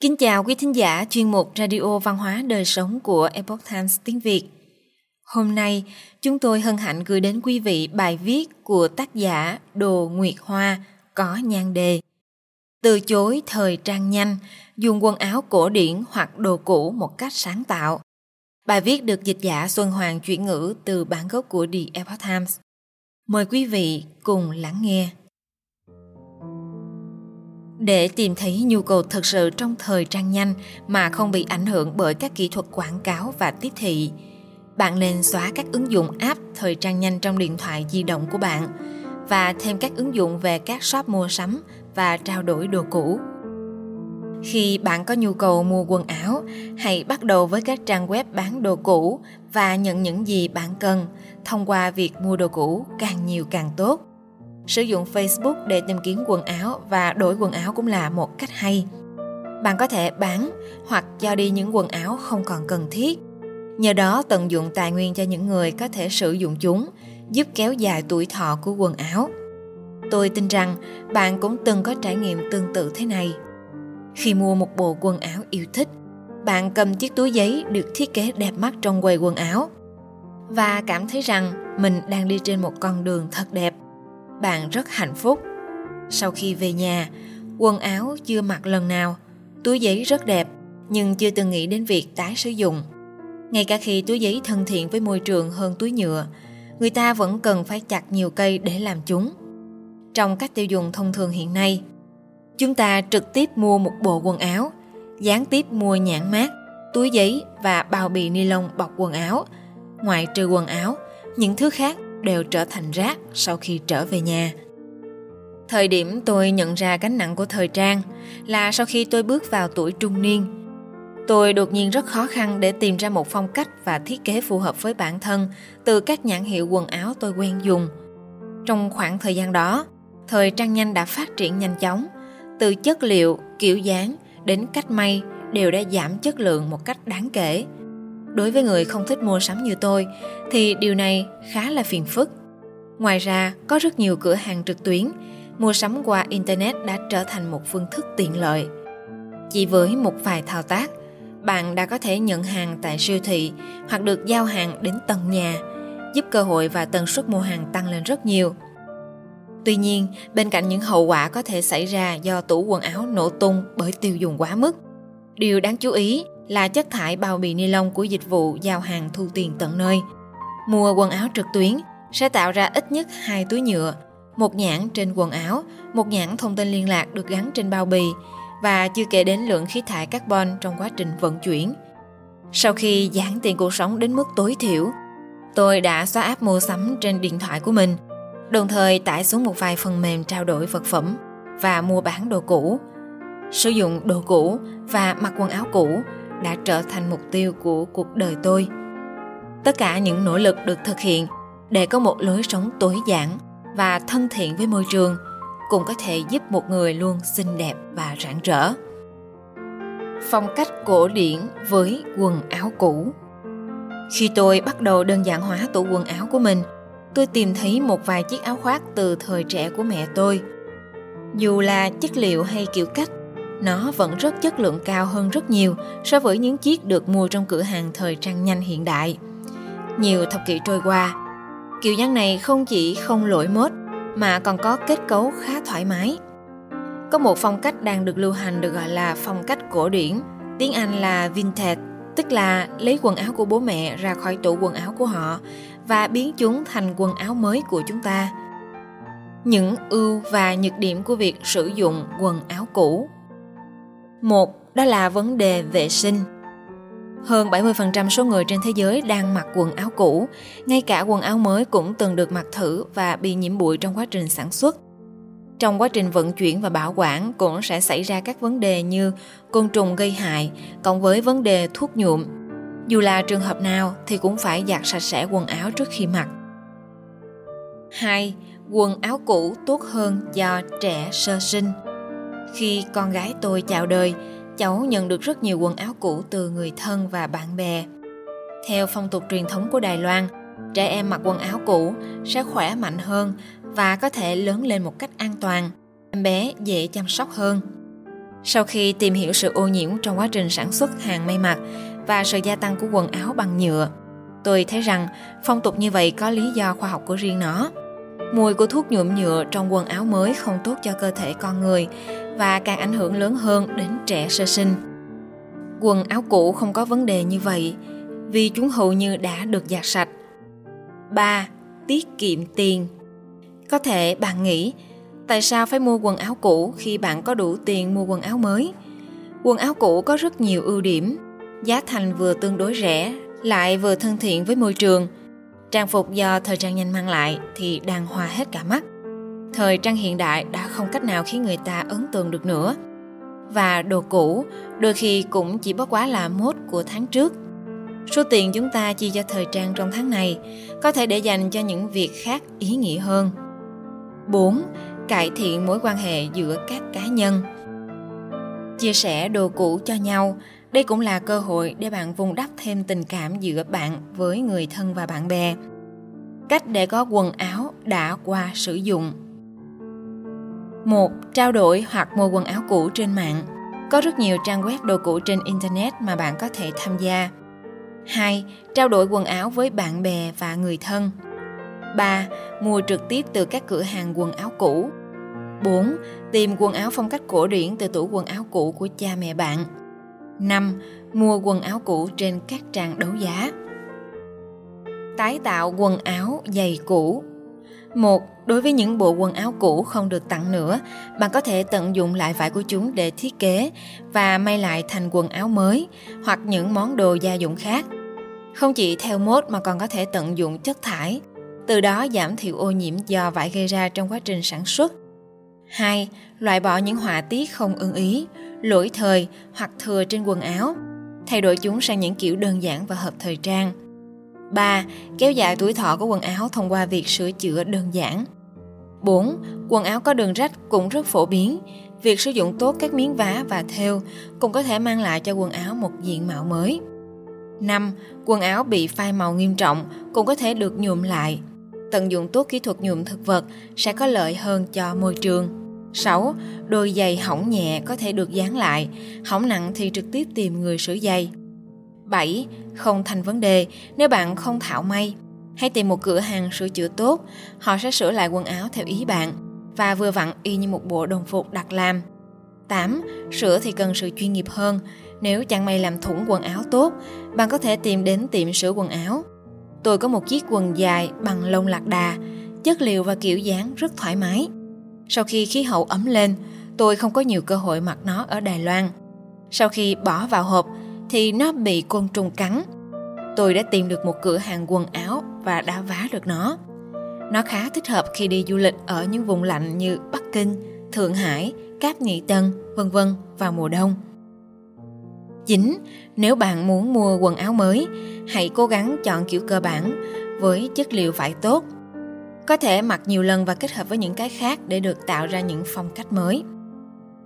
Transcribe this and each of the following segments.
Kính chào quý thính giả chuyên mục Radio Văn hóa Đời Sống của Epoch Times tiếng Việt. Hôm nay, chúng tôi hân hạnh gửi đến quý vị bài viết của tác giả Đồ Nguyệt Hoa có nhan đề Từ chối thời trang nhanh, dùng quần áo cổ điển hoặc đồ cũ một cách sáng tạo. Bài viết được dịch giả Xuân Hoàng chuyển ngữ từ bản gốc của The Epoch Times. Mời quý vị cùng lắng nghe. Để tìm thấy nhu cầu thực sự trong thời trang nhanh mà không bị ảnh hưởng bởi các kỹ thuật quảng cáo và tiếp thị, bạn nên xóa các ứng dụng app thời trang nhanh trong điện thoại di động của bạn và thêm các ứng dụng về các shop mua sắm và trao đổi đồ cũ. Khi bạn có nhu cầu mua quần áo, hãy bắt đầu với các trang web bán đồ cũ và nhận những gì bạn cần thông qua việc mua đồ cũ càng nhiều càng tốt. Sử dụng Facebook để tìm kiếm quần áo và đổi quần áo cũng là một cách hay. Bạn có thể bán hoặc cho đi những quần áo không còn cần thiết. Nhờ đó tận dụng tài nguyên cho những người có thể sử dụng chúng, giúp kéo dài tuổi thọ của quần áo. Tôi tin rằng bạn cũng từng có trải nghiệm tương tự thế này. Khi mua một bộ quần áo yêu thích, bạn cầm chiếc túi giấy được thiết kế đẹp mắt trong quầy quần áo và cảm thấy rằng mình đang đi trên một con đường thật đẹp bạn rất hạnh phúc. Sau khi về nhà, quần áo chưa mặc lần nào, túi giấy rất đẹp nhưng chưa từng nghĩ đến việc tái sử dụng. Ngay cả khi túi giấy thân thiện với môi trường hơn túi nhựa, người ta vẫn cần phải chặt nhiều cây để làm chúng. Trong cách tiêu dùng thông thường hiện nay, chúng ta trực tiếp mua một bộ quần áo, gián tiếp mua nhãn mát, túi giấy và bao bì ni lông bọc quần áo. Ngoại trừ quần áo, những thứ khác đều trở thành rác sau khi trở về nhà. Thời điểm tôi nhận ra gánh nặng của thời trang là sau khi tôi bước vào tuổi trung niên. Tôi đột nhiên rất khó khăn để tìm ra một phong cách và thiết kế phù hợp với bản thân từ các nhãn hiệu quần áo tôi quen dùng. Trong khoảng thời gian đó, thời trang nhanh đã phát triển nhanh chóng, từ chất liệu, kiểu dáng đến cách may đều đã giảm chất lượng một cách đáng kể đối với người không thích mua sắm như tôi, thì điều này khá là phiền phức. Ngoài ra, có rất nhiều cửa hàng trực tuyến, mua sắm qua internet đã trở thành một phương thức tiện lợi. Chỉ với một vài thao tác, bạn đã có thể nhận hàng tại siêu thị hoặc được giao hàng đến tận nhà, giúp cơ hội và tần suất mua hàng tăng lên rất nhiều. Tuy nhiên, bên cạnh những hậu quả có thể xảy ra do tủ quần áo nổ tung bởi tiêu dùng quá mức, điều đáng chú ý là chất thải bao bì ni lông của dịch vụ giao hàng thu tiền tận nơi. Mua quần áo trực tuyến sẽ tạo ra ít nhất hai túi nhựa, một nhãn trên quần áo, một nhãn thông tin liên lạc được gắn trên bao bì và chưa kể đến lượng khí thải carbon trong quá trình vận chuyển. Sau khi giảm tiền cuộc sống đến mức tối thiểu, tôi đã xóa app mua sắm trên điện thoại của mình, đồng thời tải xuống một vài phần mềm trao đổi vật phẩm và mua bán đồ cũ. Sử dụng đồ cũ và mặc quần áo cũ đã trở thành mục tiêu của cuộc đời tôi. Tất cả những nỗ lực được thực hiện để có một lối sống tối giản và thân thiện với môi trường cũng có thể giúp một người luôn xinh đẹp và rạng rỡ. Phong cách cổ điển với quần áo cũ. Khi tôi bắt đầu đơn giản hóa tủ quần áo của mình, tôi tìm thấy một vài chiếc áo khoác từ thời trẻ của mẹ tôi. Dù là chất liệu hay kiểu cách nó vẫn rất chất lượng cao hơn rất nhiều so với những chiếc được mua trong cửa hàng thời trang nhanh hiện đại. Nhiều thập kỷ trôi qua, kiểu dáng này không chỉ không lỗi mốt mà còn có kết cấu khá thoải mái. Có một phong cách đang được lưu hành được gọi là phong cách cổ điển, tiếng Anh là vintage, tức là lấy quần áo của bố mẹ ra khỏi tủ quần áo của họ và biến chúng thành quần áo mới của chúng ta. Những ưu và nhược điểm của việc sử dụng quần áo cũ một, đó là vấn đề vệ sinh. Hơn 70% số người trên thế giới đang mặc quần áo cũ, ngay cả quần áo mới cũng từng được mặc thử và bị nhiễm bụi trong quá trình sản xuất. Trong quá trình vận chuyển và bảo quản cũng sẽ xảy ra các vấn đề như côn trùng gây hại, cộng với vấn đề thuốc nhuộm. Dù là trường hợp nào thì cũng phải giặt sạch sẽ quần áo trước khi mặc. 2. Quần áo cũ tốt hơn do trẻ sơ sinh. Khi con gái tôi chào đời, cháu nhận được rất nhiều quần áo cũ từ người thân và bạn bè. Theo phong tục truyền thống của Đài Loan, trẻ em mặc quần áo cũ sẽ khỏe mạnh hơn và có thể lớn lên một cách an toàn. Em bé dễ chăm sóc hơn. Sau khi tìm hiểu sự ô nhiễm trong quá trình sản xuất hàng may mặc và sự gia tăng của quần áo bằng nhựa, tôi thấy rằng phong tục như vậy có lý do khoa học của riêng nó. Mùi của thuốc nhuộm nhựa trong quần áo mới không tốt cho cơ thể con người và càng ảnh hưởng lớn hơn đến trẻ sơ sinh. Quần áo cũ không có vấn đề như vậy vì chúng hầu như đã được giặt sạch. 3. Tiết kiệm tiền Có thể bạn nghĩ tại sao phải mua quần áo cũ khi bạn có đủ tiền mua quần áo mới? Quần áo cũ có rất nhiều ưu điểm, giá thành vừa tương đối rẻ lại vừa thân thiện với môi trường. Trang phục do thời trang nhanh mang lại thì đang hòa hết cả mắt. Thời trang hiện đại đã không cách nào khiến người ta ấn tượng được nữa. Và đồ cũ đôi khi cũng chỉ bất quá là mốt của tháng trước. Số tiền chúng ta chi cho thời trang trong tháng này có thể để dành cho những việc khác ý nghĩa hơn. 4. Cải thiện mối quan hệ giữa các cá nhân. Chia sẻ đồ cũ cho nhau, đây cũng là cơ hội để bạn vùng đắp thêm tình cảm giữa bạn với người thân và bạn bè. Cách để có quần áo đã qua sử dụng. 1. Trao đổi hoặc mua quần áo cũ trên mạng. Có rất nhiều trang web đồ cũ trên internet mà bạn có thể tham gia. 2. Trao đổi quần áo với bạn bè và người thân. 3. Mua trực tiếp từ các cửa hàng quần áo cũ. 4. Tìm quần áo phong cách cổ điển từ tủ quần áo cũ của cha mẹ bạn. 5. Mua quần áo cũ trên các trang đấu giá. Tái tạo quần áo giày cũ. Một, đối với những bộ quần áo cũ không được tặng nữa, bạn có thể tận dụng lại vải của chúng để thiết kế và may lại thành quần áo mới hoặc những món đồ gia dụng khác. Không chỉ theo mốt mà còn có thể tận dụng chất thải, từ đó giảm thiểu ô nhiễm do vải gây ra trong quá trình sản xuất. 2. Loại bỏ những họa tiết không ưng ý, lỗi thời hoặc thừa trên quần áo, thay đổi chúng sang những kiểu đơn giản và hợp thời trang. 3. Kéo dài tuổi thọ của quần áo thông qua việc sửa chữa đơn giản. 4. Quần áo có đường rách cũng rất phổ biến. Việc sử dụng tốt các miếng vá và thêu cũng có thể mang lại cho quần áo một diện mạo mới. 5. Quần áo bị phai màu nghiêm trọng cũng có thể được nhuộm lại. Tận dụng tốt kỹ thuật nhuộm thực vật sẽ có lợi hơn cho môi trường. 6. Đôi giày hỏng nhẹ có thể được dán lại, hỏng nặng thì trực tiếp tìm người sửa giày. 7. Không thành vấn đề nếu bạn không thạo may. Hãy tìm một cửa hàng sửa chữa tốt, họ sẽ sửa lại quần áo theo ý bạn và vừa vặn y như một bộ đồng phục đặt làm. 8. Sửa thì cần sự chuyên nghiệp hơn. Nếu chẳng may làm thủng quần áo tốt, bạn có thể tìm đến tiệm sửa quần áo. Tôi có một chiếc quần dài bằng lông lạc đà, chất liệu và kiểu dáng rất thoải mái. Sau khi khí hậu ấm lên, tôi không có nhiều cơ hội mặc nó ở Đài Loan. Sau khi bỏ vào hộp thì nó bị côn trùng cắn. Tôi đã tìm được một cửa hàng quần áo và đã vá được nó. Nó khá thích hợp khi đi du lịch ở những vùng lạnh như Bắc Kinh, Thượng Hải, Cáp Nhĩ Tân, vân vân vào mùa đông. 9. Nếu bạn muốn mua quần áo mới, hãy cố gắng chọn kiểu cơ bản với chất liệu vải tốt có thể mặc nhiều lần và kết hợp với những cái khác để được tạo ra những phong cách mới.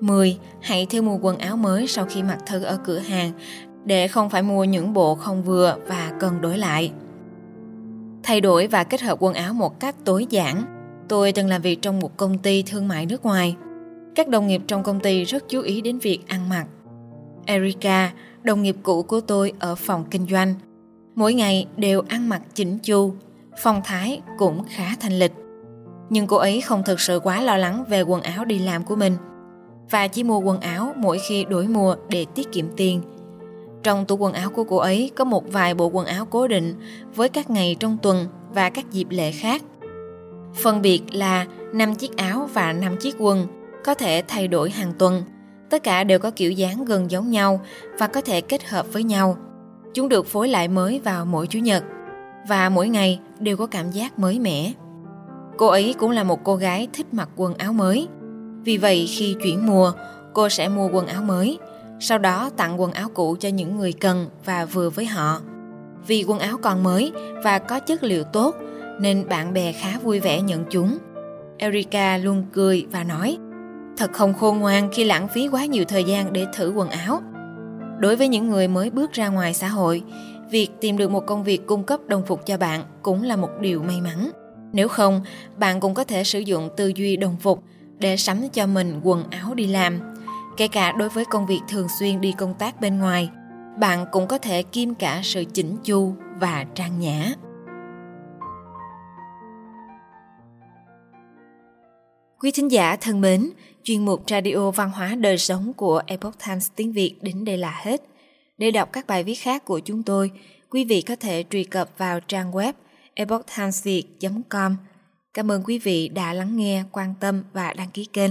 10. Hãy theo mua quần áo mới sau khi mặc thử ở cửa hàng để không phải mua những bộ không vừa và cần đổi lại. Thay đổi và kết hợp quần áo một cách tối giản. Tôi từng làm việc trong một công ty thương mại nước ngoài. Các đồng nghiệp trong công ty rất chú ý đến việc ăn mặc. Erica, đồng nghiệp cũ của tôi ở phòng kinh doanh, mỗi ngày đều ăn mặc chỉnh chu, phong thái cũng khá thanh lịch. Nhưng cô ấy không thực sự quá lo lắng về quần áo đi làm của mình và chỉ mua quần áo mỗi khi đổi mùa để tiết kiệm tiền. Trong tủ quần áo của cô ấy có một vài bộ quần áo cố định với các ngày trong tuần và các dịp lễ khác. Phân biệt là 5 chiếc áo và 5 chiếc quần có thể thay đổi hàng tuần. Tất cả đều có kiểu dáng gần giống nhau và có thể kết hợp với nhau. Chúng được phối lại mới vào mỗi chủ nhật và mỗi ngày đều có cảm giác mới mẻ. Cô ấy cũng là một cô gái thích mặc quần áo mới. Vì vậy khi chuyển mùa, cô sẽ mua quần áo mới, sau đó tặng quần áo cũ cho những người cần và vừa với họ. Vì quần áo còn mới và có chất liệu tốt nên bạn bè khá vui vẻ nhận chúng. Erika luôn cười và nói Thật không khôn ngoan khi lãng phí quá nhiều thời gian để thử quần áo. Đối với những người mới bước ra ngoài xã hội, việc tìm được một công việc cung cấp đồng phục cho bạn cũng là một điều may mắn. Nếu không, bạn cũng có thể sử dụng tư duy đồng phục để sắm cho mình quần áo đi làm. Kể cả đối với công việc thường xuyên đi công tác bên ngoài, bạn cũng có thể kiêm cả sự chỉnh chu và trang nhã. Quý thính giả thân mến, chuyên mục Radio Văn hóa Đời Sống của Epoch Times tiếng Việt đến đây là hết. Để đọc các bài viết khác của chúng tôi, quý vị có thể truy cập vào trang web epochtimesviet.com. Cảm ơn quý vị đã lắng nghe, quan tâm và đăng ký kênh.